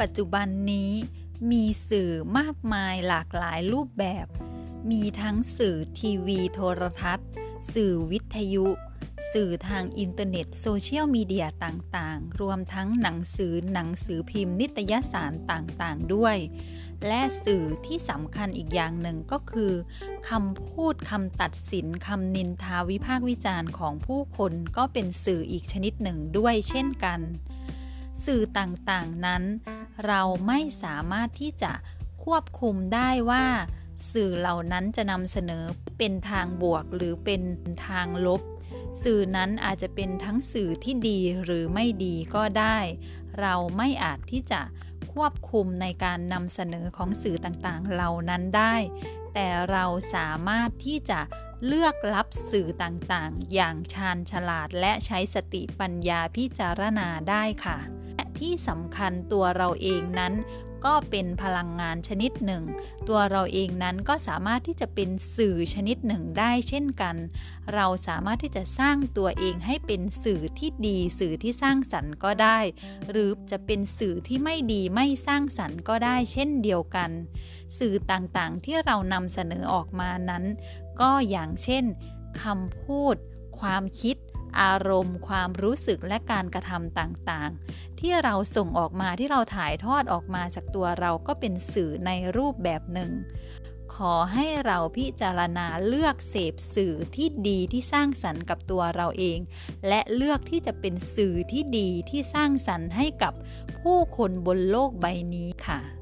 ปัจจุบันนี้มีสื่อมากมายหลากหลายรูปแบบ มีทั้งสื่อทีวีโทรทัศน์ สื่อวิทยุ สื่อทางอินเทอร์เน็ตโซเชียลมีเดียต่างๆ รวมทั้งหนังสือหนังสือพิมพ์นิตยสารต่างๆ ด้วย และสื่อที่สำคัญอีกอย่างหนึ่งก็คือคำพูดคำตัดสินคำนินทาวิพากษ์วิจารณ์ของผู้คนก็เป็นสื่ออีกชนิดหนึ่งด้วยเช่นกัน สื่อต่างๆนั้น เราไม่สามารถที่จะควบคุมได้ว่า สื่อเหล่านั้นจะนำเสนอเป็นทางบวกหรือเป็นทางลบ สื่อนั้นอาจจะเป็นทั้งสื่อที่ดีหรือไม่ดีก็ได้ เราไม่อาจที่จะควบคุมในการนำเสนอของสื่อต่างๆ เหล่านั้นได้ แต่เราสามารถที่จะเลือกรับสื่อต่างๆ อย่างชาญฉลาดและใช้สติปัญญาพิจารณาได้ค่ะและ ที่สำคัญตัวเราเองนั้น ก็เป็นพลังงานชนิดหนึ่ง ตัวเราเองนั้นก็สามารถที่จะเป็นสื่อชนิดหนึ่งได้เช่นกัน เราสามารถที่จะสร้างตัวเองให้เป็นสื่อที่ดีสื่อที่สร้างสรรค์ก็ได้ หรือจะเป็นสื่อที่ไม่ดีไม่สร้างสรรค์ก็ได้เช่นเดียวกัน สื่อต่างๆที่เรานำเสนอออกมานั้น ก็อย่างเช่นคำพูด ความคิด อารมณ์ ความรู้สึกและการกระทำต่างๆ ที่เราส่งออกมาที่เราถ่ายทอดออกมาจากตัวเราก็เป็นสื่อในรูปแบบหนึ่ง ขอให้เราพิจารณาเลือกเสพสื่อที่ดีที่สร้างสรรค์กับตัวเราเอง และเลือกที่จะเป็นสื่อที่ดีที่สร้างสรรค์ให้กับผู้คนบนโลกใบนี้ค่ะ